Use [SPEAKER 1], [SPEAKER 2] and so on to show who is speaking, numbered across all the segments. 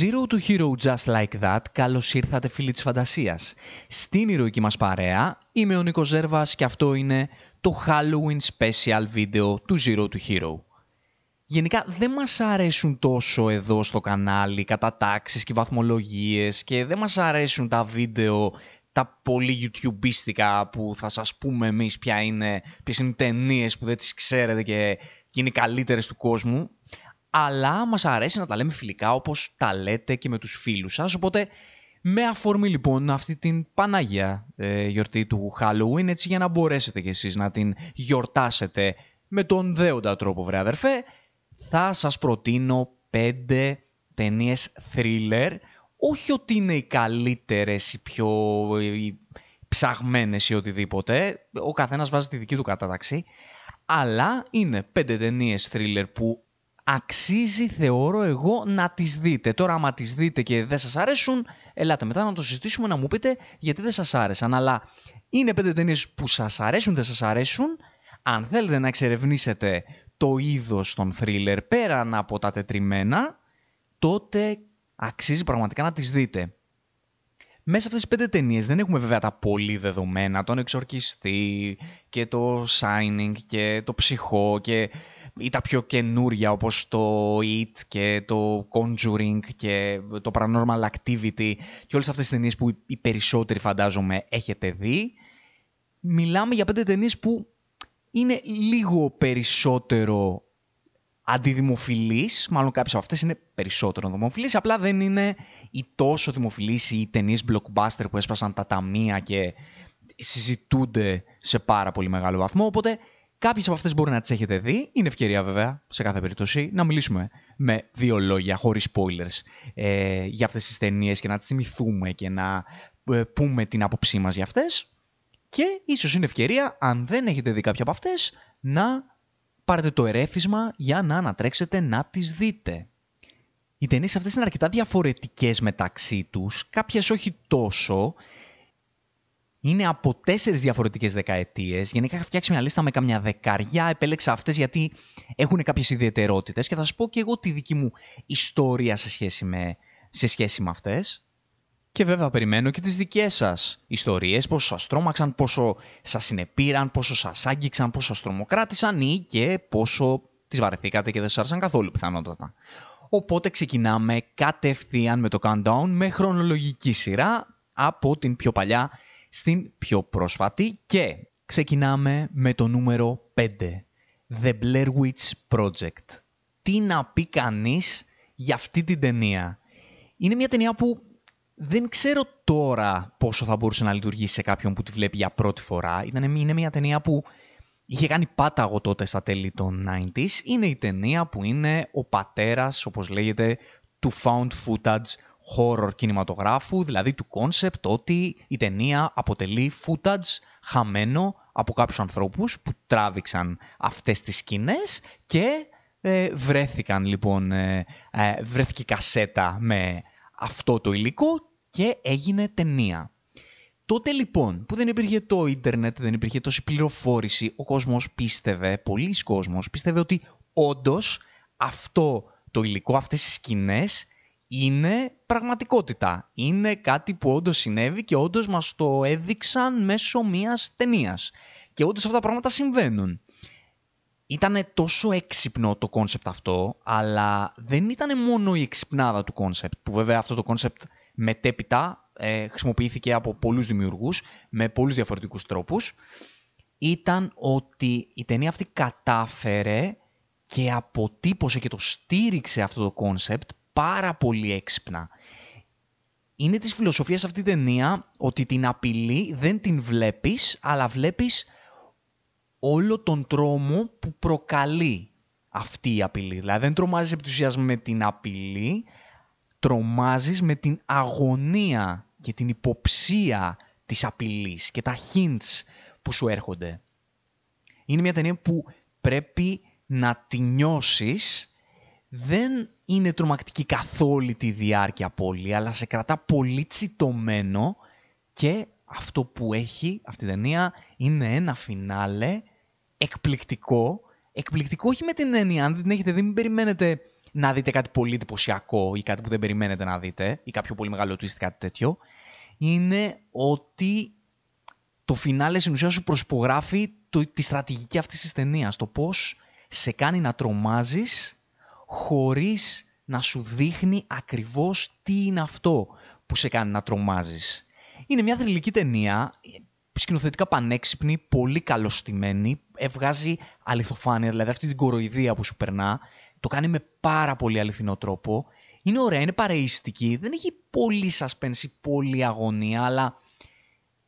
[SPEAKER 1] Zero to Hero Just Like That, καλώς ήρθατε φίλοι της φαντασίας. Στην ηρωική μας παρέα είμαι ο Νίκος Ζέρβας και αυτό είναι το Halloween Special Video του Zero to Hero. Γενικά δεν μας αρέσουν τόσο εδώ στο κανάλι κατατάξεις και βαθμολογίες και δεν μας αρέσουν τα βίντεο τα πολύ YouTubeίστικα που θα σας πούμε εμείς ποια είναι, ποιες είναι οι ταινίες που δεν τις ξέρετε και, και είναι οι καλύτερες του κόσμου αλλά μας αρέσει να τα λέμε φιλικά όπως τα λέτε και με τους φίλους σας. Οπότε με αφορμή λοιπόν αυτή την Πανάγια ε, γιορτή του Halloween, έτσι για να μπορέσετε κι εσείς να την γιορτάσετε με τον δέοντα τρόπο βρε αδερφέ, θα σας προτείνω πέντε ταινίες thriller, όχι ότι είναι οι καλύτερες, οι πιο οι ψαγμένες ή οτιδήποτε, ο καθένας βάζει τη δική του κατάταξη, αλλά είναι πέντε ταινίες thriller που αξίζει θεωρώ εγώ να τις δείτε. Τώρα άμα τις δείτε και δεν σας αρέσουν, ελάτε μετά να το συζητήσουμε να μου πείτε γιατί δεν σας άρεσαν. Αλλά είναι πέντε ταινίες που σας αρέσουν, δεν σας αρέσουν. Αν θέλετε να εξερευνήσετε το είδος των thriller πέραν από τα τετριμένα, τότε αξίζει πραγματικά να τις δείτε. Μέσα αυτές τις πέντε ταινίες δεν έχουμε βέβαια τα πολύ δεδομένα, τον εξορκιστή και το Shining και το ψυχό και ή τα πιο καινούρια όπως το It και το Conjuring και το Paranormal Activity και όλες αυτές τις ταινίες που οι περισσότεροι φαντάζομαι έχετε δει. Μιλάμε για πέντε ταινίες που είναι λίγο περισσότερο αντιδημοφιλείς, μάλλον κάποιες από αυτές είναι περισσότερο δημοφιλείς, απλά δεν είναι οι τόσο δημοφιλείς οι ταινίες blockbuster που έσπασαν τα ταμεία και συζητούνται σε πάρα πολύ μεγάλο βαθμό, οπότε Κάποιες από αυτές μπορεί να τις έχετε δει. Είναι ευκαιρία βέβαια, σε κάθε περίπτωση, να μιλήσουμε με δύο λόγια, χωρίς spoilers, ε, για αυτές τις ταινίες και να τις θυμηθούμε και να ε, πούμε την άποψή μας για αυτές. Και ίσως είναι ευκαιρία, αν δεν έχετε δει κάποια από αυτές, να πάρετε το ερέφισμα για να ανατρέξετε να τις δείτε. Οι ταινίες αυτές είναι αρκετά διαφορετικές μεταξύ τους, κάποιες όχι τόσο, είναι από τέσσερις διαφορετικές δεκαετίες. Γενικά είχα φτιάξει μια λίστα με καμιά δεκαριά. Επέλεξα αυτές γιατί έχουν κάποιες ιδιαιτερότητες και θα σας πω και εγώ τη δική μου ιστορία σε σχέση με, σε σχέση με αυτές. Και βέβαια περιμένω και τις δικές σας ιστορίες, πόσο σας τρόμαξαν, πόσο σας συνεπήραν, πόσο σας άγγιξαν, πόσο σας τρομοκράτησαν ή και πόσο τις βαρεθήκατε και δεν σας άρεσαν καθόλου πιθανότατα. Οπότε ξεκινάμε κατευθείαν με το countdown με χρονολογική σειρά από την πιο παλιά στην πιο πρόσφατη και ξεκινάμε με το νούμερο 5. The Blair Witch Project. Τι να πει κανείς για αυτή την ταινία. Είναι μια ταινία που δεν ξέρω τώρα πόσο θα μπορούσε να λειτουργήσει σε κάποιον που τη βλέπει για πρώτη φορά. είναι μια ταινία που είχε κάνει πάταγο τότε στα τέλη των 90s. Είναι η ταινία που είναι ο πατέρας, όπως λέγεται, του found footage horror κινηματογράφου, δηλαδή του concept ότι η ταινία αποτελεί footage χαμένο από κάποιους ανθρώπους που τράβηξαν αυτές τις σκηνές και ε, βρέθηκαν λοιπόν, ε, ε, βρέθηκε κασέτα με αυτό το υλικό και έγινε ταινία. Τότε λοιπόν που δεν υπήρχε το ίντερνετ, δεν υπήρχε τόση πληροφόρηση, ο κόσμος πίστευε, πολλοί κόσμος πίστευε ότι όντως αυτό το υλικό, αυτές οι σκηνές είναι πραγματικότητα. Είναι κάτι που όντως συνέβη και όντως μας το έδειξαν μέσω μιας ταινίας. Και όντως αυτά τα πράγματα συμβαίνουν. Ήταν τόσο έξυπνο το concept αυτό, αλλά δεν ήταν μόνο η εξυπνάδα του concept, που βέβαια αυτό το concept μετέπειτα ε, χρησιμοποιήθηκε από πολλούς δημιουργούς με πολλούς διαφορετικούς τρόπους. Ήταν ότι η ταινία αυτή κατάφερε και αποτύπωσε και το στήριξε αυτό το concept πάρα πολύ έξυπνα. Είναι της φιλοσοφίας αυτή η ταινία ότι την απειλή δεν την βλέπεις, αλλά βλέπεις όλο τον τρόμο που προκαλεί αυτή η απειλή. Δηλαδή δεν τρομάζεις επί με την απειλή, τρομάζεις με την αγωνία και την υποψία της απειλής και τα hints που σου έρχονται. Είναι μια ταινία που πρέπει να τη νιώσεις δεν είναι τρομακτική καθ' όλη τη διάρκεια πολύ, αλλά σε κρατά πολύ τσιτωμένο και αυτό που έχει αυτή η ταινία είναι ένα φινάλε εκπληκτικό. Εκπληκτικό όχι με την έννοια, αν δεν την έχετε δει μην περιμένετε να δείτε κάτι πολύ εντυπωσιακό ή κάτι που δεν περιμένετε να δείτε ή κάποιο πολύ μεγάλο twist κάτι τέτοιο είναι ότι το φινάλε στην ουσία σου προσπογράφει το, τη στρατηγική αυτής της ταινίας, το πώς σε κάνει να τρομάζεις χωρίς να σου δείχνει ακριβώς τι είναι αυτό που σε κάνει να τρομάζεις. Είναι μια θρηλυκή ταινία, σκηνοθετικά πανέξυπνη, πολύ καλωστημένη, εβγάζει αληθοφάνεια, δηλαδή αυτή την κοροϊδία που σου περνά, το κάνει με πάρα πολύ αληθινό τρόπο. Είναι ωραία, είναι παρεϊστική, δεν έχει πολύ suspense, πολύ αγωνία, αλλά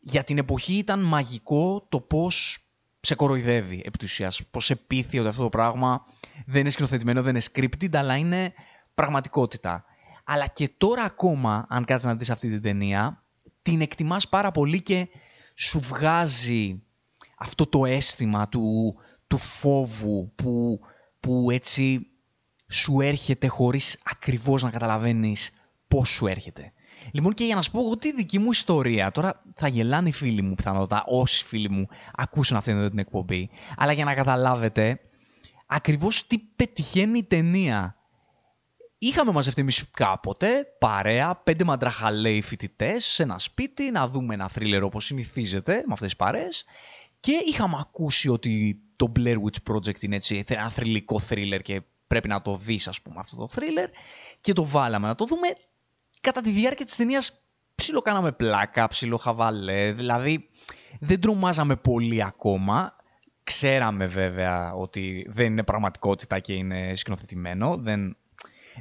[SPEAKER 1] για την εποχή ήταν μαγικό το πώς σε κοροϊδεύει επί του ουσίας. Πώς σε πείθει ότι αυτό το πράγμα δεν είναι σκηνοθετημένο, δεν είναι scripted, αλλά είναι πραγματικότητα. Αλλά και τώρα ακόμα, αν κάτσεις να δεις αυτή την ταινία, την εκτιμάς πάρα πολύ και σου βγάζει αυτό το αίσθημα του, του φόβου που, που έτσι σου έρχεται χωρίς ακριβώς να καταλαβαίνεις πώς σου έρχεται. Λοιπόν, και για να σου πω εγώ τη δική μου ιστορία, τώρα θα γελάνε οι φίλοι μου πιθανότατα, όσοι φίλοι μου ακούσουν αυτήν εδώ την εκπομπή, αλλά για να καταλάβετε ακριβώς τι πετυχαίνει η ταινία. Είχαμε μαζευτεί εμεί κάποτε, παρέα, πέντε μαντραχαλέοι φοιτητές σε ένα σπίτι, να δούμε ένα θρίλερ όπως συνηθίζεται με αυτές τις παρέες. Και είχαμε ακούσει ότι το Blair Witch Project είναι έτσι, ένα θρηλυκό θρίλερ και πρέπει να το δεις ας πούμε αυτό το θρίλερ και το βάλαμε να το δούμε κατά τη διάρκεια της ταινίας ψιλο κάναμε πλάκα, ψιλο χαβαλέ, δηλαδή δεν τρομάζαμε πολύ ακόμα. Ξέραμε βέβαια ότι δεν είναι πραγματικότητα και είναι σκηνοθετημένο. Δεν,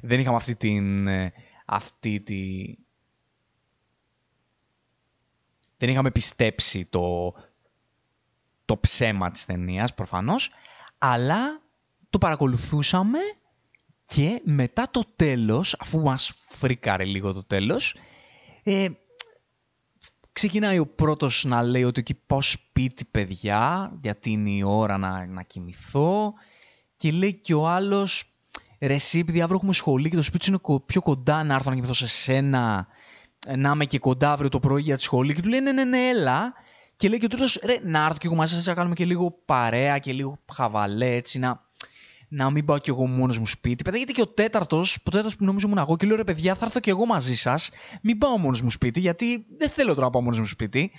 [SPEAKER 1] δεν είχαμε αυτή την... Αυτή τη... Δεν είχαμε πιστέψει το, το ψέμα της ταινίας προφανώς, αλλά το παρακολουθούσαμε και μετά το τέλος, αφού μας φρίκαρε λίγο το τέλος, ε, ξεκινάει ο πρώτος να λέει ότι εκεί πάω σπίτι παιδιά, γιατί είναι η ώρα να, να κοιμηθώ και λέει και ο άλλος, ρε εσύ επειδή αύριο έχουμε σχολή και το σπίτι σου είναι πιο κοντά να έρθω να κοιμηθώ σε σένα, να είμαι και κοντά αύριο το πρωί για τη σχολή και του λέει ναι ναι ναι έλα και λέει και ο τρίτος ρε να έρθω και εγώ μαζί σας να κάνουμε και λίγο παρέα και λίγο χαβαλέ έτσι να να μην πάω κι εγώ μόνος μου σπίτι. Πετάγεται και ο τέταρτος, ο τέταρτος που νομίζω ήμουν εγώ, και λέω ρε παιδιά, θα έρθω κι εγώ μαζί σας. Μην πάω μόνος μου σπίτι, γιατί δεν θέλω τώρα να πάω μόνος μου σπίτι.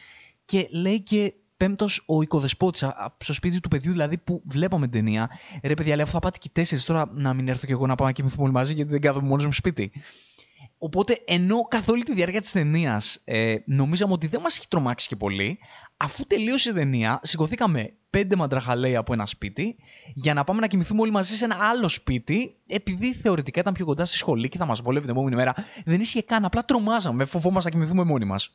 [SPEAKER 1] Και λέει και πέμπτος ο οικοδεσπότης στο σπίτι του παιδιού, δηλαδή που βλέπαμε την ταινία. Ρε παιδιά, λέει, αφού θα πάτε και τέσσερις τώρα να μην έρθω κι εγώ να πάω να κοιμηθούμε όλοι μαζί, γιατί δεν κάθομαι μόνος μου σπίτι. Οπότε, ενώ καθ' όλη τη διάρκεια της ταινίας ε, νομίζαμε ότι δεν μας έχει τρομάξει και πολύ, αφού τελείωσε η ταινία, σηκωθήκαμε πέντε μαντραχαλέοι από ένα σπίτι για να πάμε να κοιμηθούμε όλοι μαζί σε ένα άλλο σπίτι, επειδή θεωρητικά ήταν πιο κοντά στη σχολή και θα μας βολεύει την επόμενη μέρα. Δεν ίσχυε καν, απλά τρομάζαμε, φοβόμαστε να κοιμηθούμε μόνοι μας.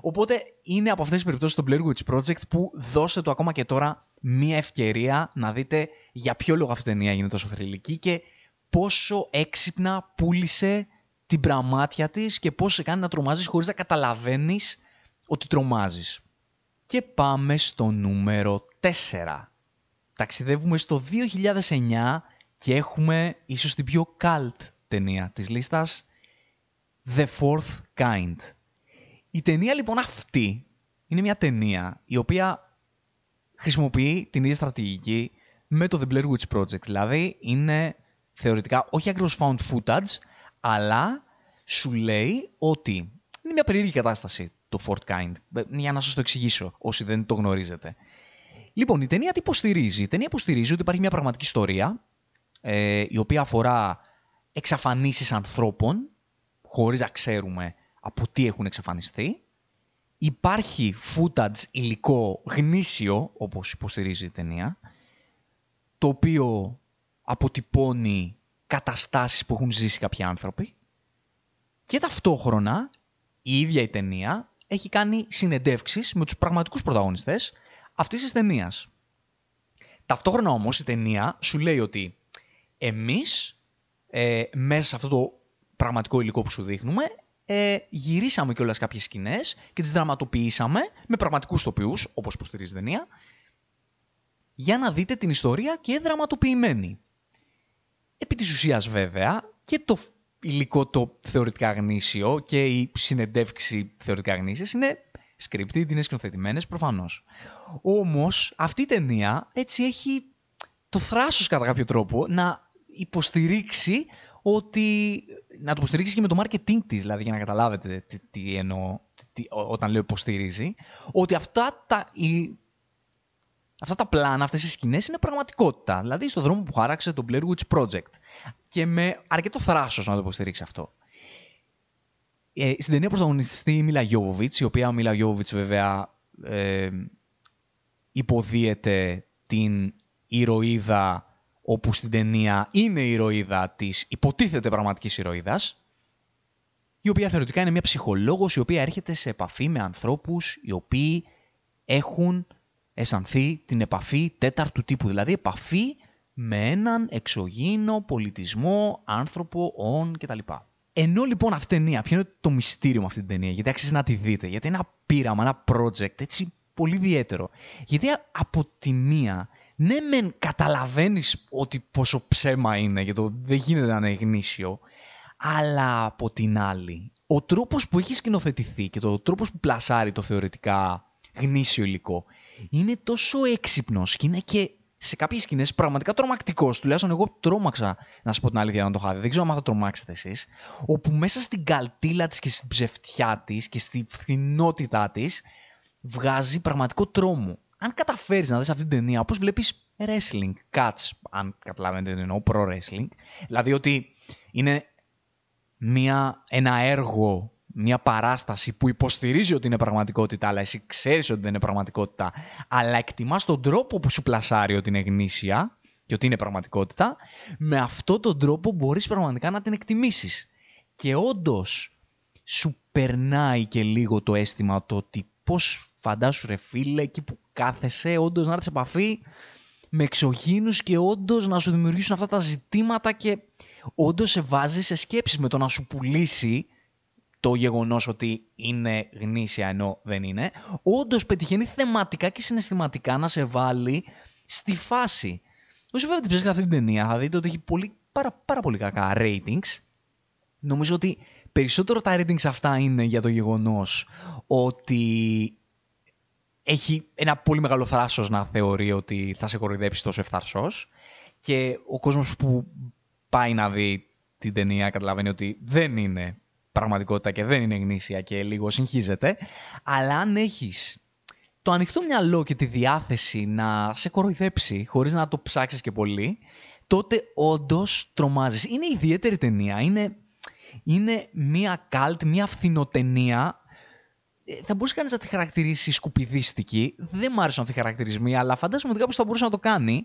[SPEAKER 1] Οπότε είναι από αυτές τις περιπτώσεις το Blair Witch Project που δώστε το ακόμα και τώρα μία ευκαιρία να δείτε για ποιο λόγο αυτή η ταινία έγινε τόσο θρηλυκή και πόσο έξυπνα πούλησε την πραμάτια της και πώς σε κάνει να τρομάζεις χωρίς να καταλαβαίνεις ότι τρομάζεις. Και πάμε στο νούμερο 4. Ταξιδεύουμε στο 2009 και έχουμε ίσως την πιο cult ταινία της λίστας The Fourth Kind. Η ταινία λοιπόν αυτή είναι μια ταινία η οποία χρησιμοποιεί την ίδια στρατηγική με το The Blair Witch Project. Δηλαδή είναι θεωρητικά όχι ακριβώς found footage, αλλά σου λέει ότι είναι μια περίεργη κατάσταση το Fort Kind. Για να σας το εξηγήσω όσοι δεν το γνωρίζετε. Λοιπόν, η ταινία τι υποστηρίζει; Η ταινία υποστηρίζει ότι υπάρχει μια πραγματική ιστορία ε, η οποία αφορά εξαφανίσεις ανθρώπων χωρίς να ξέρουμε από τι έχουν εξαφανιστεί. Υπάρχει footage υλικό γνήσιο, όπως υποστηρίζει η ταινία, το οποίο αποτυπώνει καταστάσεις που έχουν ζήσει κάποιοι άνθρωποι και ταυτόχρονα η ίδια η ταινία έχει κάνει συνεντεύξεις με τους πραγματικούς πρωταγωνιστές αυτής της ταινίας. Ταυτόχρονα όμως η ταινία σου λέει ότι εμείς ε, μέσα σε αυτό το πραγματικό υλικό που σου δείχνουμε ε, γυρίσαμε κιόλας κάποιες σκηνές και τις δραματοποιήσαμε με πραγματικούς τοπιούς, όπως υποστηρίζει η ταινία, για να δείτε την ιστορία και δραματοποιημένη. Επί της ουσίας βέβαια και το υλικό το θεωρητικά γνήσιο και η συνεντεύξη θεωρητικά γνήσιες είναι scripted, είναι σκηνοθετημένες προφανώς. Όμως αυτή η ταινία έτσι έχει το θράσος κατά κάποιο τρόπο να υποστηρίξει ότι. να το υποστηρίξεις και με το marketing της, δηλαδή για να καταλάβετε τι, τι εννοώ τι, όταν λέω υποστηρίζει, ότι αυτά τα, η, αυτά τα πλάνα, αυτές οι σκηνές είναι πραγματικότητα. Δηλαδή στο δρόμο που χάραξε το Blair Witch Project. Και με αρκετό θράσος να το υποστηρίξει αυτό. Ε, στην ταινία πρωταγωνιστή η Μίλα Γιώβοβιτς, η οποία Μίλα Γιώβοβιτς βέβαια ε, υποδίεται την ηρωίδα όπου στην ταινία είναι η ηρωίδα της υποτίθεται πραγματικής ηρωίδας, η οποία θεωρητικά είναι μια ψυχολόγος η οποία έρχεται σε επαφή με ανθρώπους οι οποίοι έχουν αισθανθεί την επαφή τέταρτου τύπου, δηλαδή επαφή με έναν εξωγήινο πολιτισμό, άνθρωπο, όν κτλ. Ενώ λοιπόν αυτή η ταινία, ποιο είναι το μυστήριο με αυτή την ταινία, γιατί αξίζει να τη δείτε, γιατί είναι ένα πείραμα, ένα project έτσι πολύ ιδιαίτερο. Γιατί από τη μία, ναι μεν καταλαβαίνεις ότι πόσο ψέμα είναι, γιατί δεν γίνεται να είναι γνήσιο, αλλά από την άλλη, ο τρόπος που έχει σκηνοθετηθεί και το τρόπος που πλασάρει το θεωρητικά γνήσιο υλικό είναι τόσο έξυπνος και είναι και σε κάποιες σκηνές πραγματικά τρομακτικός. Τουλάχιστον εγώ τρόμαξα να σα πω την αλήθεια να το είχατε. Δεν ξέρω αν θα τρομάξετε εσείς. Όπου μέσα στην καλτήλα της και στην ψευτιά της και στη φθηνότητά της βγάζει πραγματικό τρόμο. Αν καταφέρεις να δεις αυτή την ταινία, όπως βλέπεις wrestling, cuts, αν καταλαβαίνετε τι εννοώ, pro wrestling, δηλαδή ότι είναι μια, ένα έργο, μια παράσταση που υποστηρίζει ότι είναι πραγματικότητα, αλλά εσύ ξέρεις ότι δεν είναι πραγματικότητα, αλλά εκτιμάς τον τρόπο που σου πλασάρει ότι είναι γνήσια και ότι είναι πραγματικότητα, με αυτόν τον τρόπο μπορείς πραγματικά να την εκτιμήσεις. Και όντως σου περνάει και λίγο το αίσθημα το ότι πώς φαντάσου ρε φίλε, εκεί που κάθεσαι, όντως να έρθεις σε επαφή με εξωγήνους και όντως να σου δημιουργήσουν αυτά τα ζητήματα και όντως σε βάζεις σε σκέψεις με το να σου πουλήσει το γεγονός ότι είναι γνήσια ενώ δεν είναι, όντως πετυχαίνει θεματικά και συναισθηματικά να σε βάλει στη φάση. Όσοι βέβαια την ψάχνετε αυτή την ταινία θα δείτε ότι έχει πολύ, πάρα, πάρα πολύ κακά ratings. Νομίζω ότι περισσότερο τα ratings αυτά είναι για το γεγονός ότι έχει ένα πολύ μεγάλο θράσος να θεωρεί ότι θα σε κοροϊδέψει τόσο ευθαρσός και ο κόσμος που πάει να δει την ταινία καταλαβαίνει ότι δεν είναι πραγματικότητα και δεν είναι γνήσια και λίγο συγχύζεται. Αλλά αν έχεις το ανοιχτό μυαλό και τη διάθεση να σε κοροϊδέψει χωρίς να το ψάξεις και πολύ, τότε όντως τρομάζεις. Είναι ιδιαίτερη ταινία. Είναι, είναι μία καλτ, μία φθηνοτενία. Ε, θα μπορούσε κανείς να τη χαρακτηρίσει σκουπιδίστικη. Δεν μου άρεσαν αυτοί οι χαρακτηρισμοί, αλλά φαντάζομαι ότι κάποιος θα μπορούσε να το κάνει.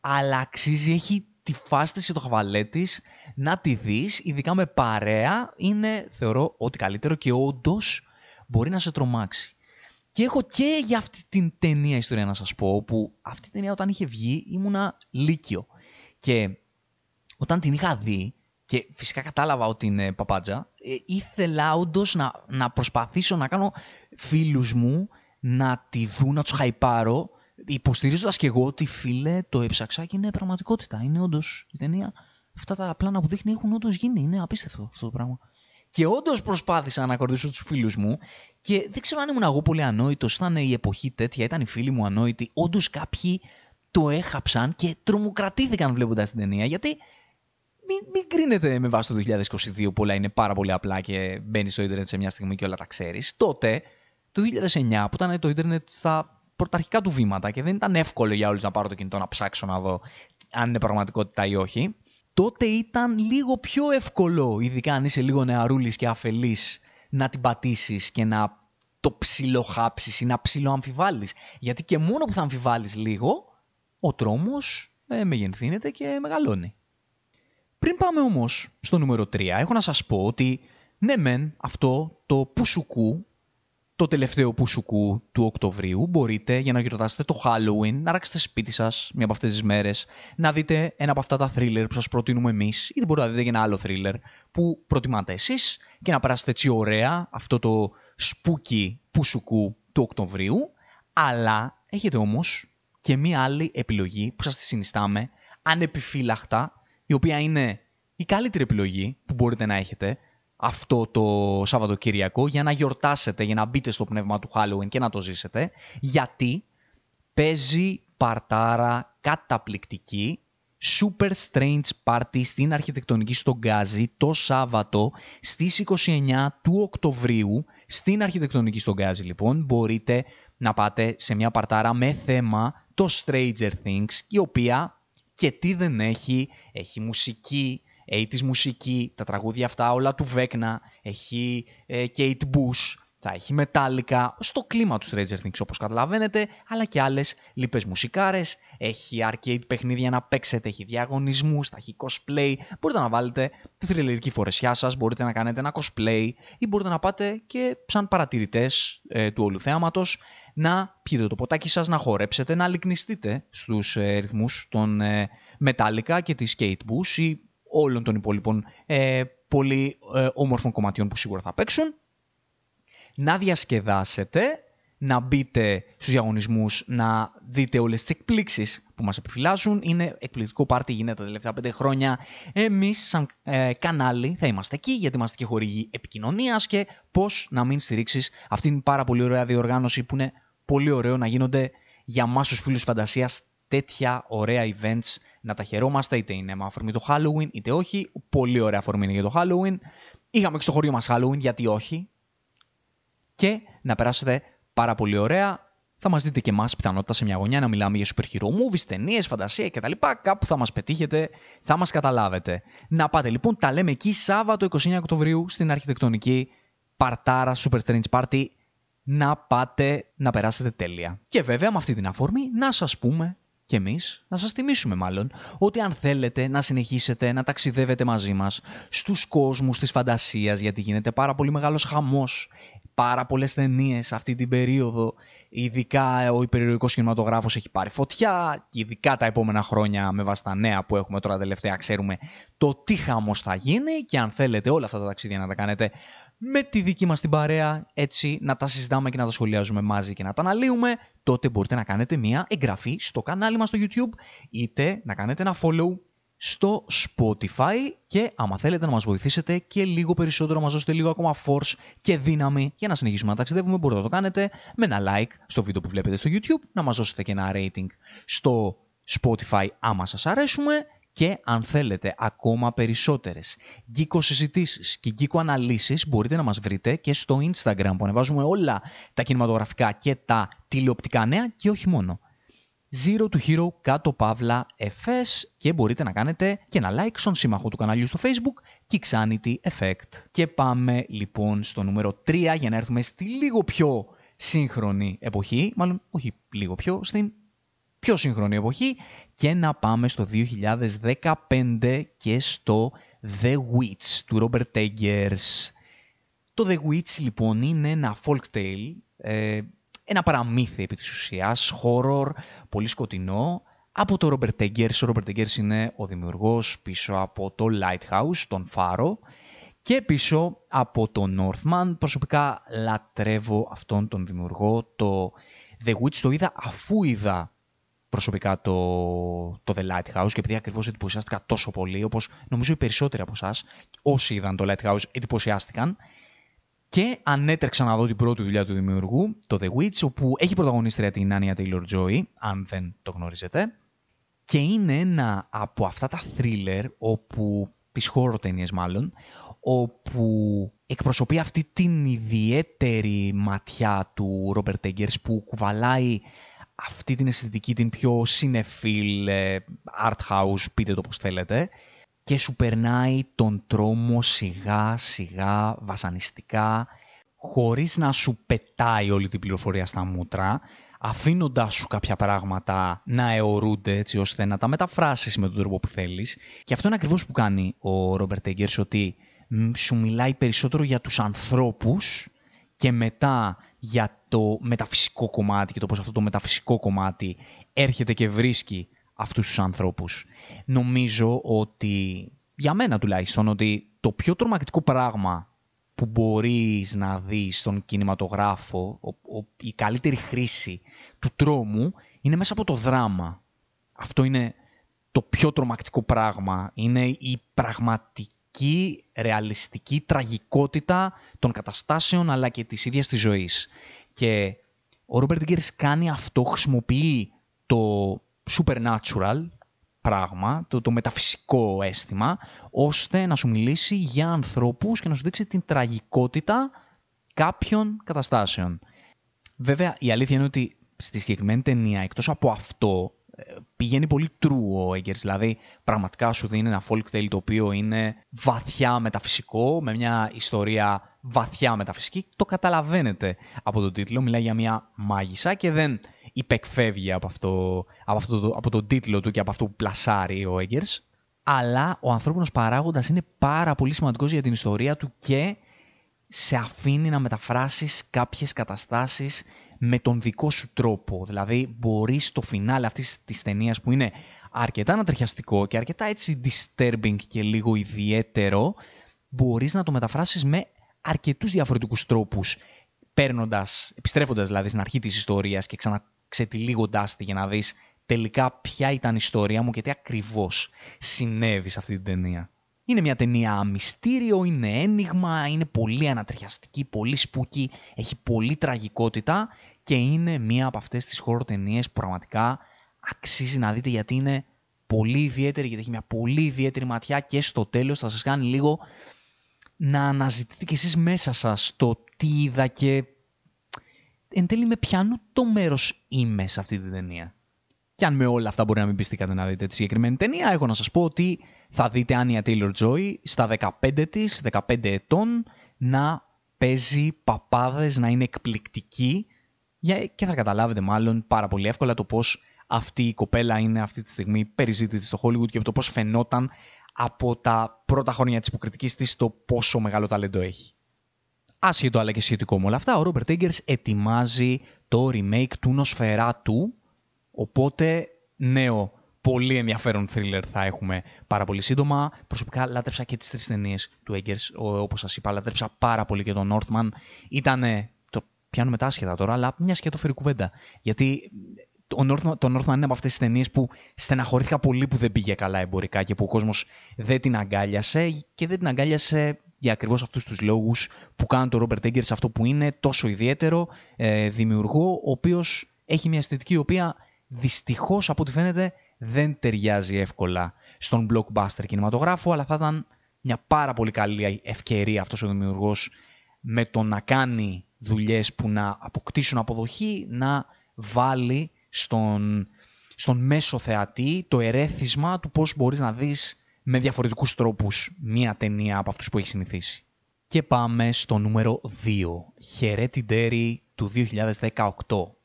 [SPEAKER 1] Αλλά αξίζει, έχει τη φάση και το χαβαλέ της να τη δεις, ειδικά με παρέα, είναι θεωρώ ότι καλύτερο και όντως μπορεί να σε τρομάξει. Και έχω και για αυτή την ταινία ιστορία να σας πω, που αυτή η ταινία όταν είχε βγει ήμουνα λύκειο. Και όταν την είχα δει, και φυσικά κατάλαβα ότι είναι παπάντζα, ε, ήθελα όντως να, να προσπαθήσω να κάνω φίλους μου να τη δουν, να τους χαϊπάρω υποστηρίζοντας και εγώ ότι φίλε το έψαξα και είναι πραγματικότητα. Είναι όντως η ταινία. Αυτά τα πλάνα που δείχνει έχουν όντως γίνει. Είναι απίστευτο αυτό το πράγμα. Και όντως προσπάθησα να κορδίσω τους φίλους μου και δεν ξέρω αν ήμουν εγώ πολύ ανόητος, ήταν η εποχή τέτοια, ήταν οι φίλοι μου ανόητοι. Όντως κάποιοι το έχαψαν και τρομοκρατήθηκαν βλέποντας την ταινία. Γιατί μην, μην κρίνετε με βάση το 2022 που όλα είναι πάρα πολύ απλά και μπαίνει στο Ιντερνετ σε μια στιγμή και όλα τα ξέρεις. Τότε, το 2009, που ήταν το Ιντερνετ στα πρωταρχικά του βήματα και δεν ήταν εύκολο για όλους να πάρω το κινητό να ψάξω να δω αν είναι πραγματικότητα ή όχι, τότε ήταν λίγο πιο εύκολο, ειδικά αν είσαι λίγο νεαρούλης και αφελής, να την πατήσεις και να το ψιλοχάψεις ή να ψιλοαμφιβάλλεις. Γιατί και μόνο που θα αμφιβάλλεις λίγο, ο τρόμος ε, μεγενθύνεται και μεγαλώνει. Πριν πάμε όμως στο νούμερο 3, έχω να σας πω ότι ναι μεν αυτό το πουσουκού το τελευταίο πουσουκού του Οκτωβρίου μπορείτε για να γιορτάσετε το Halloween να ράξετε σπίτι σας μία από αυτές τις μέρες, να δείτε ένα από αυτά τα thriller που σας προτείνουμε εμείς ή μπορείτε να δείτε και ένα άλλο thriller που προτιμάτε εσείς και να περάσετε έτσι ωραία αυτό το spooky πουσουκού του Οκτωβρίου. Αλλά έχετε όμως και μία άλλη επιλογή που σας τη συνιστάμε ανεπιφύλακτα η οποία είναι η καλύτερη επιλογή που μπορείτε να έχετε αυτό το Σαββατοκύριακο για να γιορτάσετε, για να μπείτε στο πνεύμα του Halloween και να το ζήσετε, γιατί παίζει παρτάρα καταπληκτική Super Strange Party στην αρχιτεκτονική στο Γκάζι το Σάββατο στις 29 του Οκτωβρίου. Στην αρχιτεκτονική στο Γκάζι λοιπόν μπορείτε να πάτε σε μια παρτάρα με θέμα το Stranger Things η οποία και τι δεν έχει, έχει μουσική, τη μουσική, τα τραγούδια αυτά όλα του Βέκνα, έχει ε, Kate Bush, θα έχει μετάλλικα στο κλίμα τους Stranger Things όπως καταλαβαίνετε, αλλά και άλλες λοιπές μουσικάρες, έχει arcade παιχνίδια να παίξετε, έχει διαγωνισμούς, θα έχει cosplay, μπορείτε να βάλετε τη θρηλερική φορεσιά σας, μπορείτε να κάνετε ένα cosplay ή μπορείτε να πάτε και σαν παρατηρητές ε, του όλου θέαματος να πιείτε το ποτάκι σας, να χορέψετε, να λυκνιστείτε στους ε, ρυθμούς των ε, Metallica και της Kate Bush ή όλων των υπόλοιπων ε, πολύ ε, όμορφων κομματιών που σίγουρα θα παίξουν να διασκεδάσετε, να μπείτε στους διαγωνισμούς, να δείτε όλες τις εκπλήξεις που μας επιφυλάσσουν. Είναι εκπληκτικό πάρτι, γίνεται τα τελευταία πέντε χρόνια. Εμείς σαν ε, κανάλι θα είμαστε εκεί γιατί είμαστε και χορηγοί επικοινωνίας και πώς να μην στηρίξεις αυτήν την πάρα πολύ ωραία διοργάνωση που είναι πολύ ωραίο να γίνονται για μας τους φίλους φαντασίας τέτοια ωραία events να τα χαιρόμαστε, είτε είναι με αφορμή το Halloween, είτε όχι. Πολύ ωραία αφορμή είναι για το Halloween. Είχαμε και στο χωριό μας Halloween, γιατί όχι και να περάσετε πάρα πολύ ωραία. Θα μας δείτε και εμάς πιθανότητα σε μια γωνιά να μιλάμε για super hero movies, ταινίες, φαντασία κτλ. Κάπου θα μας πετύχετε, θα μας καταλάβετε. Να πάτε λοιπόν, τα λέμε εκεί Σάββατο 29 Οκτωβρίου στην αρχιτεκτονική Παρτάρα Super Strange Party. Να πάτε να περάσετε τέλεια. Και βέβαια με αυτή την αφορμή να σας πούμε και εμείς να σας θυμίσουμε μάλλον ότι αν θέλετε να συνεχίσετε να ταξιδεύετε μαζί μας στους κόσμους της φαντασίας γιατί γίνεται πάρα πολύ μεγάλος χαμός πάρα πολλές ταινίες αυτή την περίοδο. Ειδικά ο υπερηρωτικός κινηματογράφος έχει πάρει φωτιά και ειδικά τα επόμενα χρόνια με βάση τα νέα που έχουμε τώρα τελευταία ξέρουμε το τι χαμός θα γίνει και αν θέλετε όλα αυτά τα ταξίδια να τα κάνετε με τη δική μας την παρέα έτσι να τα συζητάμε και να τα σχολιάζουμε μαζί και να τα αναλύουμε τότε μπορείτε να κάνετε μια εγγραφή στο κανάλι μας στο YouTube είτε να κάνετε ένα follow στο Spotify και άμα θέλετε να μας βοηθήσετε και λίγο περισσότερο, να μας δώσετε λίγο ακόμα force και δύναμη για να συνεχίσουμε να ταξιδεύουμε, μπορείτε να το κάνετε με ένα like στο βίντεο που βλέπετε στο YouTube, να μας δώσετε και ένα rating στο Spotify άμα σας αρέσουμε και αν θέλετε ακόμα περισσότερες γκίκο συζητήσεις και γκίκο αναλύσεις μπορείτε να μας βρείτε και στο Instagram που ανεβάζουμε όλα τα κινηματογραφικά και τα τηλεοπτικά νέα και όχι μόνο. Zero to Hero κάτω παύλα FS και μπορείτε να κάνετε και ένα like στον σύμμαχο του καναλιού στο facebook Kixanity Effect. Και πάμε λοιπόν στο νούμερο 3 για να έρθουμε στη λίγο πιο σύγχρονη εποχή, μάλλον όχι λίγο πιο, στην πιο σύγχρονη εποχή και να πάμε στο 2015 και στο The Witch του Robert Eggers. Το The Witch λοιπόν είναι ένα folk tale ε, ένα παραμύθι επί της ουσίας, horror, πολύ σκοτεινό, από το Robert Eggers. Ο Robert Eggers είναι ο δημιουργός πίσω από το Lighthouse, τον Φάρο, και πίσω από το Northman. Προσωπικά λατρεύω αυτόν τον δημιουργό. Το The Witch το είδα αφού είδα προσωπικά το, το The Lighthouse και επειδή ακριβώς εντυπωσιάστηκα τόσο πολύ, όπως νομίζω οι περισσότεροι από εσάς, όσοι είδαν το Lighthouse εντυπωσιάστηκαν. Και ανέτρεξα να δω την πρώτη δουλειά του δημιουργού, το The Witch, όπου έχει πρωταγωνίστρια την Anya Taylor-Joy, αν δεν το γνωρίζετε. Και είναι ένα από αυτά τα thriller, όπου, τις horror ταινίες μάλλον, όπου εκπροσωπεί αυτή την ιδιαίτερη ματιά του Robert Eggers που κουβαλάει αυτή την αισθητική, την πιο cinefil, ε, art house, πείτε το πώς θέλετε, και σου περνάει τον τρόμο σιγά σιγά βασανιστικά χωρίς να σου πετάει όλη την πληροφορία στα μούτρα αφήνοντάς σου κάποια πράγματα να αιωρούνται έτσι ώστε να τα μεταφράσεις με τον τρόπο που θέλεις. Και αυτό είναι ακριβώς που κάνει ο Ρόμπερτ Έγκερς ότι σου μιλάει περισσότερο για τους ανθρώπους και μετά για το μεταφυσικό κομμάτι και το πώς αυτό το μεταφυσικό κομμάτι έρχεται και βρίσκει αυτούς τους ανθρώπους. Νομίζω ότι, για μένα τουλάχιστον, ότι το πιο τρομακτικό πράγμα που μπορείς να δεις στον κινηματογράφο, η καλύτερη χρήση του τρόμου, είναι μέσα από το δράμα. Αυτό είναι το πιο τρομακτικό πράγμα. Είναι η πραγματική, ρεαλιστική τραγικότητα των καταστάσεων αλλά και της ίδιας της ζωής. Και ο Ρόμπερτ Γκέρς κάνει αυτό, χρησιμοποιεί το supernatural, πράγμα, το, το μεταφυσικό αίσθημα, ώστε να σου μιλήσει για ανθρώπους και να σου δείξει την τραγικότητα κάποιων καταστάσεων. Βέβαια, η αλήθεια είναι ότι στη συγκεκριμένη ταινία, εκτός από αυτό, πηγαίνει πολύ true ο Eggers, δηλαδή πραγματικά σου δίνει ένα folk tale το οποίο είναι βαθιά μεταφυσικό, με μια ιστορία βαθιά μεταφυσική. Το καταλαβαίνετε από τον τίτλο, μιλάει για μια μάγισσα και δεν υπεκφεύγει από, αυτό, από, αυτό, από τον τίτλο του και από αυτό που πλασάρει ο Eggers. Αλλά ο ανθρώπινος παράγοντας είναι πάρα πολύ σημαντικός για την ιστορία του και σε αφήνει να μεταφράσεις κάποιες καταστάσεις με τον δικό σου τρόπο. Δηλαδή μπορείς στο φινάλε αυτής της ταινίας που είναι αρκετά ανατριχιαστικό και αρκετά έτσι disturbing και λίγο ιδιαίτερο, μπορείς να το μεταφράσεις με αρκετούς διαφορετικούς τρόπους, παίρνοντας, επιστρέφοντας δηλαδή στην αρχή της ιστορίας και ξαναξετυλίγοντάς τη για να δεις τελικά ποια ήταν η ιστορία μου και τι ακριβώς συνέβη σε αυτή την ταινία. Είναι μια ταινία μυστήριο, είναι ένιγμα, είναι πολύ ανατριχιαστική, πολύ σπούκι, έχει πολύ τραγικότητα και είναι μια από αυτές τις χώρο ταινίες που πραγματικά αξίζει να δείτε γιατί είναι πολύ ιδιαίτερη, γιατί έχει μια πολύ ιδιαίτερη ματιά και στο τέλος θα σας κάνει λίγο να αναζητείτε κι εσείς μέσα σας το τι είδα και εν τέλει με ποιανού το μέρος είμαι σε αυτή την ταινία. Και αν με όλα αυτά μπορεί να μην πιστήκατε να δείτε τη συγκεκριμένη ταινία, έχω να σας πω ότι θα δείτε Άνια Taylor Joy στα 15 της, 15 ετών, να παίζει παπάδες, να είναι εκπληκτική και θα καταλάβετε μάλλον πάρα πολύ εύκολα το πώς αυτή η κοπέλα είναι αυτή τη στιγμή περιζήτητη στο Hollywood και το πώς φαινόταν από τα πρώτα χρόνια της υποκριτικής της το πόσο μεγάλο ταλέντο έχει. Άσχετο αλλά και σχετικό με όλα αυτά, ο Robert Eggers ετοιμάζει το remake του Νοσφαιράτου, οπότε νέο πολύ ενδιαφέρον thriller θα έχουμε πάρα πολύ σύντομα. Προσωπικά λάτρεψα και τις τρεις ταινίες του Eggers, όπως σας είπα, λάτρεψα πάρα πολύ και τον Northman. Ήταν, το πιάνω μετά άσχετα τώρα, αλλά μια και το φέρει κουβέντα. Γιατί το Northman, το Northman είναι από αυτές τις ταινίες που στεναχωρήθηκα πολύ που δεν πήγε καλά εμπορικά και που ο κόσμος δεν την αγκάλιασε και δεν την αγκάλιασε για ακριβώς αυτούς τους λόγους που κάνουν τον Robert Eggers αυτό που είναι τόσο ιδιαίτερο ε, δημιουργό, ο οποίος έχει μια αισθητική η οποία δυστυχώς από ό,τι φαίνεται δεν ταιριάζει εύκολα στον blockbuster κινηματογράφο, αλλά θα ήταν μια πάρα πολύ καλή ευκαιρία αυτός ο δημιουργός με το να κάνει δουλειές που να αποκτήσουν αποδοχή, να βάλει στον, στον μέσο θεατή το ερέθισμα του πώς μπορείς να δεις με διαφορετικούς τρόπους μία ταινία από αυτούς που έχεις συνηθίσει. Και πάμε στο νούμερο 2, Hereditary του 2018,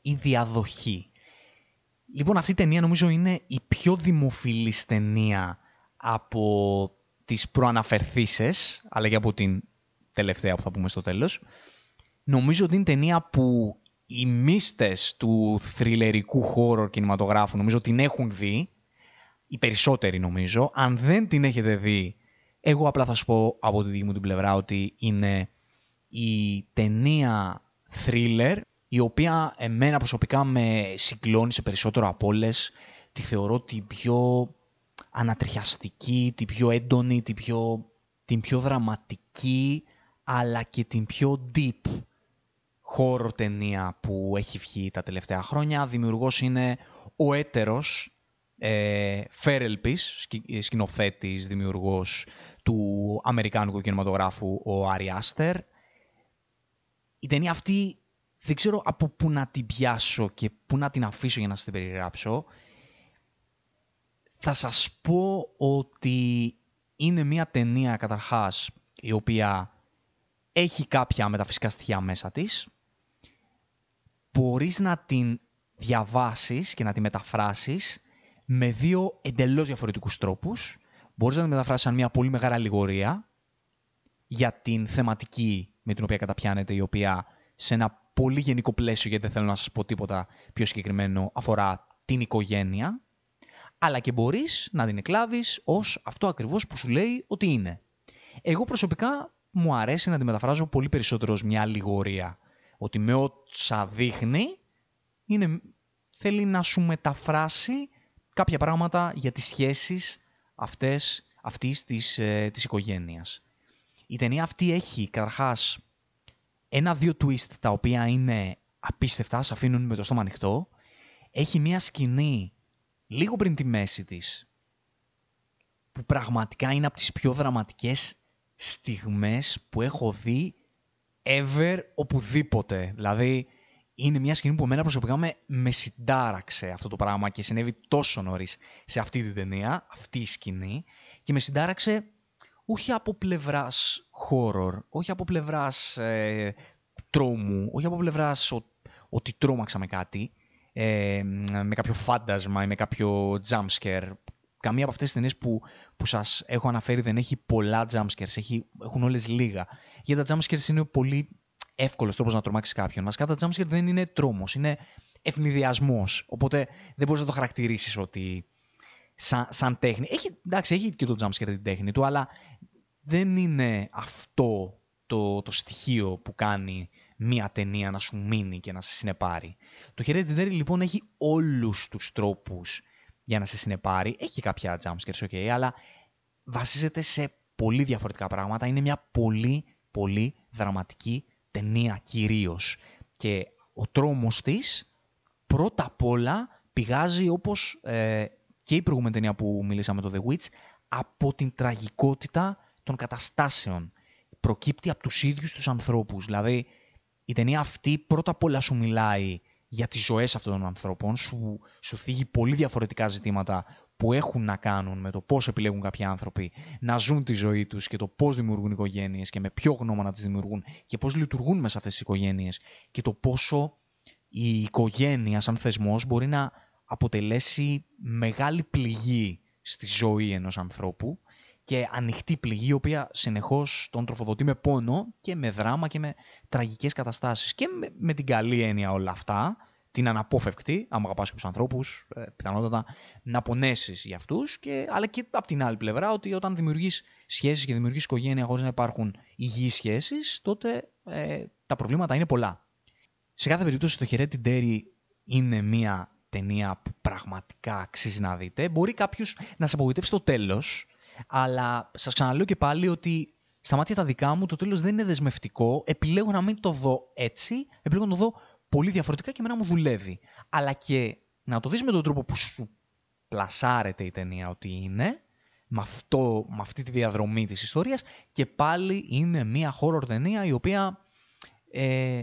[SPEAKER 1] η διαδοχή. Λοιπόν, αυτή η ταινία νομίζω είναι η πιο δημοφιλής ταινία από τις προαναφερθήσεις, αλλά και από την τελευταία που θα πούμε στο τέλος. Νομίζω ότι είναι ταινία που οι μίστες του θριλερικού χώρου κινηματογράφου νομίζω την έχουν δει, οι περισσότεροι νομίζω. Αν δεν την έχετε δει, εγώ απλά θα σου πω από τη δική μου την πλευρά ότι είναι η ταινία thriller η οποία εμένα προσωπικά με συγκλώνει σε περισσότερο από όλες. Τη θεωρώ την πιο ανατριχιαστική, την πιο έντονη, την πιο, την πιο δραματική, αλλά και την πιο deep χώρο ταινία που έχει βγει τα τελευταία χρόνια. Δημιουργός είναι ο έτερος ε, Φέρελπης, σκηνοθέτης, δημιουργός του Αμερικάνικου κινηματογράφου, ο Άρι Άστερ. Η ταινία αυτή δεν ξέρω από πού να την πιάσω και πού να την αφήσω για να σας την περιγράψω. Θα σας πω ότι είναι μια ταινία καταρχάς η οποία έχει κάποια μεταφυσικά στοιχεία μέσα της. Μπορείς να την διαβάσεις και να την μεταφράσεις με δύο εντελώς διαφορετικούς τρόπους. Μπορείς να την μεταφράσεις σαν μια πολύ μεγάλη αλληγορία για την θεματική με την οποία καταπιάνεται, η οποία σε ένα πολύ γενικό πλαίσιο, γιατί δεν θέλω να σας πω τίποτα πιο συγκεκριμένο, αφορά την οικογένεια, αλλά και μπορείς να την εκλάβεις ως αυτό ακριβώς που σου λέει ότι είναι. Εγώ προσωπικά μου αρέσει να τη μεταφράζω πολύ περισσότερο ως μια αλληγορία. Ότι με όσα δείχνει, είναι, θέλει να σου μεταφράσει κάποια πράγματα για τις σχέσεις αυτές, αυτής της, ε, της οικογένειας. Η ταινία αυτή έχει καταρχάς ένα-δύο twist τα οποία είναι απίστευτα, σε αφήνουν με το στόμα ανοιχτό. Έχει μια σκηνή λίγο πριν τη μέση της, που πραγματικά είναι από τις πιο δραματικές στιγμές που έχω δει ever οπουδήποτε. Δηλαδή, είναι μια σκηνή που εμένα προσωπικά με, με συντάραξε αυτό το πράγμα και συνέβη τόσο νωρίς σε αυτή την ταινία, αυτή η σκηνή, και με συντάραξε όχι από πλευράς horror, όχι από πλευράς ε, τρόμου, όχι από πλευράς ότι τρόμαξα με κάτι, ε, με κάποιο φάντασμα ή με κάποιο jumpscare. Καμία από αυτές τις ταινίες που, που σας έχω αναφέρει δεν έχει πολλά jumpscares, έχει, έχουν όλες λίγα. Γιατί τα jumpscares είναι πολύ εύκολος τρόπος να τρομάξεις κάποιον. Μας τα jumpscare δεν είναι τρόμος, είναι ευνηδιασμός. Οπότε δεν μπορείς να το χαρακτηρίσεις ότι σαν, σαν τέχνη. Έχει, εντάξει, έχει και το jumpscare την τέχνη του, αλλά δεν είναι αυτό το, το στοιχείο που κάνει μία ταινία να σου μείνει και να σε συνεπάρει. Το Hereditary λοιπόν έχει όλους τους τρόπους για να σε συνεπάρει. Έχει και κάποια jumpscares, ok, αλλά βασίζεται σε πολύ διαφορετικά πράγματα. Είναι μια πολύ, πολύ δραματική ταινία κυρίως. Και ο τρόμος της πρώτα απ' όλα πηγάζει όπως ε, και η προηγούμενη ταινία που μιλήσαμε το The Witch από την τραγικότητα των καταστάσεων. Προκύπτει από τους ίδιους τους ανθρώπους. Δηλαδή η ταινία αυτή πρώτα απ' όλα σου μιλάει για τις ζωές αυτών των ανθρώπων, σου, σου θίγει πολύ διαφορετικά ζητήματα που έχουν να κάνουν με το πώς επιλέγουν κάποιοι άνθρωποι να ζουν τη ζωή τους και το πώς δημιουργούν οικογένειες και με ποιο γνώμα να τις δημιουργούν και πώς λειτουργούν μέσα αυτές τις οικογένειες και το πόσο η οικογένεια σαν θεσμός μπορεί να αποτελέσει μεγάλη πληγή στη ζωή ενός ανθρώπου και ανοιχτή πληγή, η οποία συνεχώς τον τροφοδοτεί με πόνο και με δράμα και με τραγικές καταστάσεις. Και με, με την καλή έννοια όλα αυτά, την αναπόφευκτη, άμα αγαπάς τους ανθρώπους, ε, πιθανότατα να πονέσεις για αυτούς, και, αλλά και από την άλλη πλευρά, ότι όταν δημιουργείς σχέσεις και δημιουργείς οικογένεια χωρίς να υπάρχουν υγιείς σχέσεις, τότε ε, τα προβλήματα είναι πολλά. Σε κάθε περίπτωση το Hereditary είναι μια ταινία που πραγματικά αξίζει να δείτε. Μπορεί κάποιος να σε απογοητεύσει στο τέλος, αλλά σας ξαναλέω και πάλι ότι στα μάτια τα δικά μου το τέλος δεν είναι δεσμευτικό. Επιλέγω να μην το δω έτσι, επιλέγω να το δω πολύ διαφορετικά και εμένα μου δουλεύει. Αλλά και να το δεις με τον τρόπο που σου πλασάρεται η ταινία ότι είναι, με, αυτό, με αυτή τη διαδρομή της ιστορίας και πάλι είναι μια horror ταινία η οποία ε,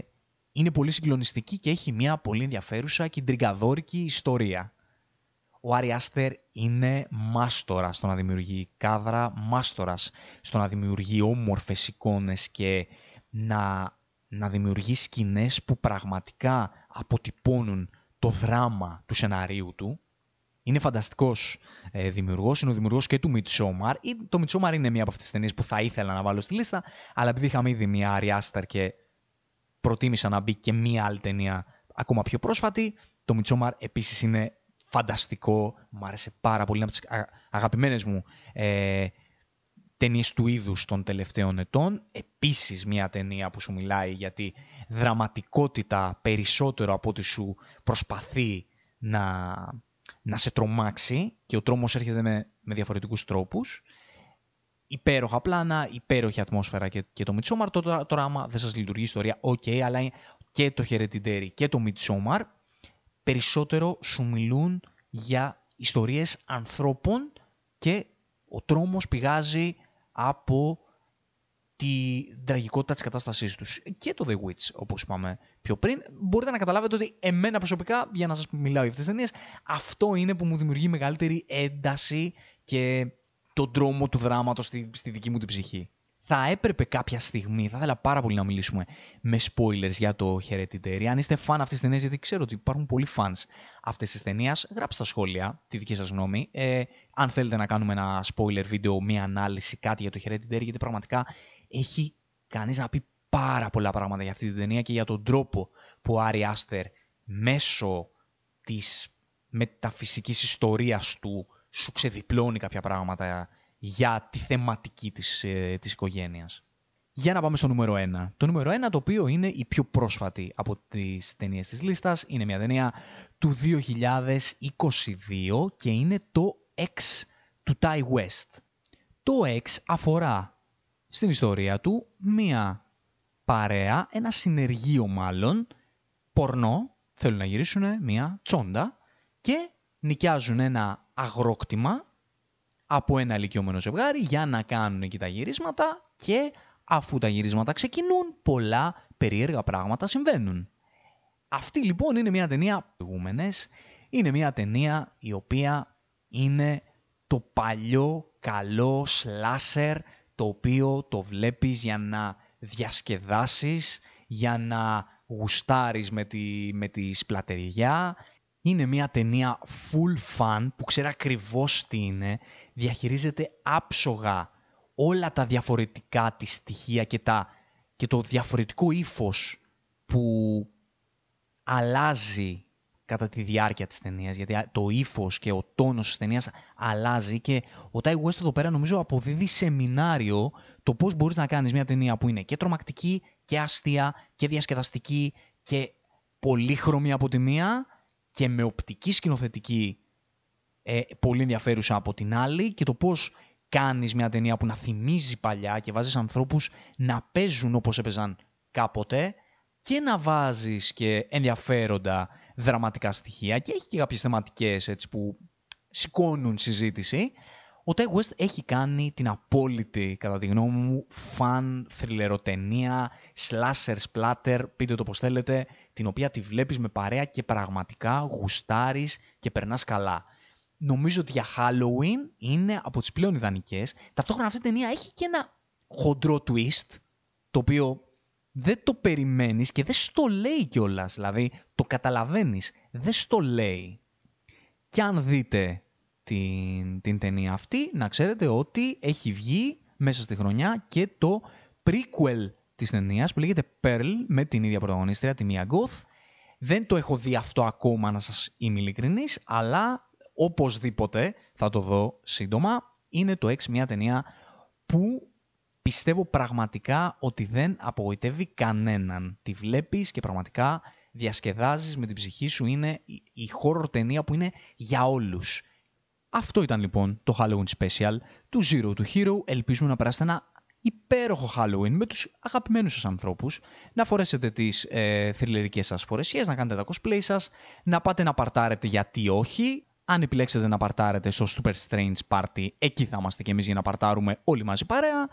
[SPEAKER 1] είναι πολύ συγκλονιστική και έχει μια πολύ ενδιαφέρουσα και τριγκαδόρικη ιστορία. Ο Άρη Άστερ είναι μάστορας στο να δημιουργεί κάδρα, μάστορας στο να δημιουργεί όμορφες εικόνες και να, να δημιουργεί σκηνές που πραγματικά αποτυπώνουν το δράμα του σεναρίου του. Είναι φανταστικός ε, δημιουργός, είναι ο δημιουργός και του Midsommar. Το Midsommar είναι μία από αυτές τις ταινίες που θα ήθελα να βάλω στη λίστα, αλλά επειδή είχαμε ήδη μία Άρη Άστερ και προτίμησα να μπει και μία άλλη ταινία ακόμα πιο πρόσφατη, το Midsommar επίσης είναι φανταστικό, μου άρεσε πάρα πολύ, είναι από τις αγαπημένες μου ε, ταινίες του είδους των τελευταίων ετών. Επίσης μια ταινία που σου μιλάει για τη δραματικότητα περισσότερο από ό,τι σου προσπαθεί να, να σε τρομάξει και ο τρόμος έρχεται με, με διαφορετικούς τρόπους. Υπέροχα πλάνα, υπέροχη ατμόσφαιρα και, και το Midsommar. Τώρα, τώρα άμα δεν σας λειτουργεί η ιστορία, οκ, okay, αλλά και το Hereditary και το Midsommar περισσότερο σου μιλούν για ιστορίες ανθρώπων και ο τρόμος πηγάζει από τη τραγικότητα της κατάστασής τους. Και το The Witch, όπως είπαμε πιο πριν, μπορείτε να καταλάβετε ότι εμένα προσωπικά, για να σας μιλάω για αυτές τις ταινίες, αυτό είναι που μου δημιουργεί μεγαλύτερη ένταση και τον τρόμο του δράματος στη, στη δική μου την ψυχή θα έπρεπε κάποια στιγμή, θα ήθελα πάρα πολύ να μιλήσουμε με spoilers για το Hereditary. Αν είστε φαν αυτής της ταινίας, γιατί ξέρω ότι υπάρχουν πολλοί fans αυτής της ταινίας, γράψτε στα σχόλια τη δική σας γνώμη. Ε, αν θέλετε να κάνουμε ένα spoiler βίντεο, μία ανάλυση, κάτι για το Hereditary, γιατί πραγματικά έχει κανείς να πει πάρα πολλά πράγματα για αυτή την ταινία και για τον τρόπο που ο Άρη Άστερ μέσω της μεταφυσικής ιστορίας του σου ξεδιπλώνει κάποια πράγματα για τη θεματική της, ε, της οικογένειας. Για να πάμε στο νούμερο 1. Το νούμερο 1 το οποίο είναι η πιο πρόσφατη από τις ταινίες της λίστας. Είναι μια ταινία του 2022 και είναι το X του Ty West. Το X αφορά στην ιστορία του μια παρέα, ένα συνεργείο μάλλον, πορνό, θέλουν να γυρίσουν μια τσόντα και νοικιάζουν ένα αγρόκτημα από ένα ηλικιωμένο ζευγάρι για να κάνουν εκεί τα γυρίσματα και αφού τα γυρίσματα ξεκινούν, πολλά περίεργα πράγματα συμβαίνουν. Αυτή λοιπόν είναι μια ταινία προηγούμενες, είναι μια ταινία η οποία είναι το παλιό καλό σλάσερ το οποίο το βλέπεις για να διασκεδάσεις, για να γουστάρεις με τη, με τη σπλατεριά. Είναι μια ταινία full fun που ξέρει ακριβώς τι είναι, διαχειρίζεται άψογα όλα τα διαφορετικά της στοιχεία και, τα, και το διαφορετικό ύφος που αλλάζει κατά τη διάρκεια της ταινίας, γιατί το ύφος και ο τόνος της ταινίας αλλάζει και ο Τάι West εδώ πέρα νομίζω αποδίδει σεμινάριο το πώς μπορείς να κάνεις μια ταινία που είναι και τρομακτική και αστεία και διασκεδαστική και πολύχρωμη από τη μία και με οπτική σκηνοθετική ε, πολύ ενδιαφέρουσα από την άλλη και το πώς κάνεις μια ταινία που να θυμίζει παλιά και βάζεις ανθρώπους να παίζουν όπως έπαιζαν κάποτε και να βάζεις και ενδιαφέροντα δραματικά στοιχεία και έχει και κάποιες θεματικές έτσι, που σηκώνουν συζήτηση. Ο Ty West έχει κάνει την απόλυτη, κατά τη γνώμη μου, φαν θρυλεροτενία, slasher, splatter, πείτε το πώς θέλετε, την οποία τη βλέπεις με παρέα και πραγματικά γουστάρεις και περνάς καλά. Νομίζω ότι για Halloween είναι από τις πλέον ιδανικές. Ταυτόχρονα αυτή η ταινία έχει και ένα χοντρό twist, το οποίο δεν το περιμένεις και δεν στο λέει κιόλας. Δηλαδή, το καταλαβαίνεις, δεν στο λέει. Και αν δείτε την, την ταινία αυτή, να ξέρετε ότι έχει βγει μέσα στη χρονιά και το prequel της ταινίας που λέγεται Pearl με την ίδια πρωταγωνίστρια, τη Mia Goth. Δεν το έχω δει αυτό ακόμα, να σας είμαι ειλικρινής, αλλά οπωσδήποτε θα το δω σύντομα. Είναι το X μια ταινία που πιστεύω πραγματικά ότι δεν απογοητεύει κανέναν. Τη βλέπεις και πραγματικά διασκεδάζεις με την ψυχή σου. Είναι η horror ταινία που είναι για όλους. Αυτό ήταν λοιπόν το Halloween Special του Zero to Hero. Ελπίζουμε να περάσετε ένα υπέροχο Halloween με τους αγαπημένους σας ανθρώπους, να φορέσετε τις ε, θρυλερικές σας φορεσίες, να κάνετε τα cosplay σας, να πάτε να παρτάρετε γιατί όχι. Αν επιλέξετε να παρτάρετε στο Super Strange Party, εκεί θα είμαστε και εμείς για να παρτάρουμε όλοι μαζί παρέα.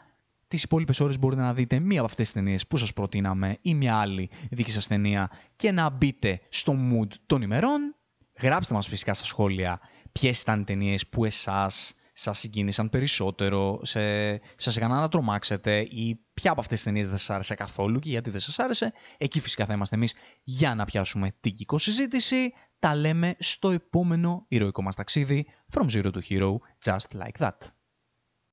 [SPEAKER 1] Τις υπόλοιπες ώρες μπορείτε να δείτε μία από αυτές τις ταινίες που σας προτείναμε ή μια άλλη δική σας ταινία και να μπείτε στο mood των ημερών. Γράψτε μας φυσικά στα σχόλια ποιες ήταν οι ταινίες που εσάς σας συγκίνησαν περισσότερο, σε, σας έκαναν να τρομάξετε ή ποια από αυτές τις ταινίες δεν σας άρεσε καθόλου και γιατί δεν σας άρεσε. Εκεί φυσικά θα είμαστε εμείς για να πιάσουμε την κυκό συζήτηση. Τα λέμε στο επόμενο ηρωικό μας ταξίδι From Zero to Hero, just like that.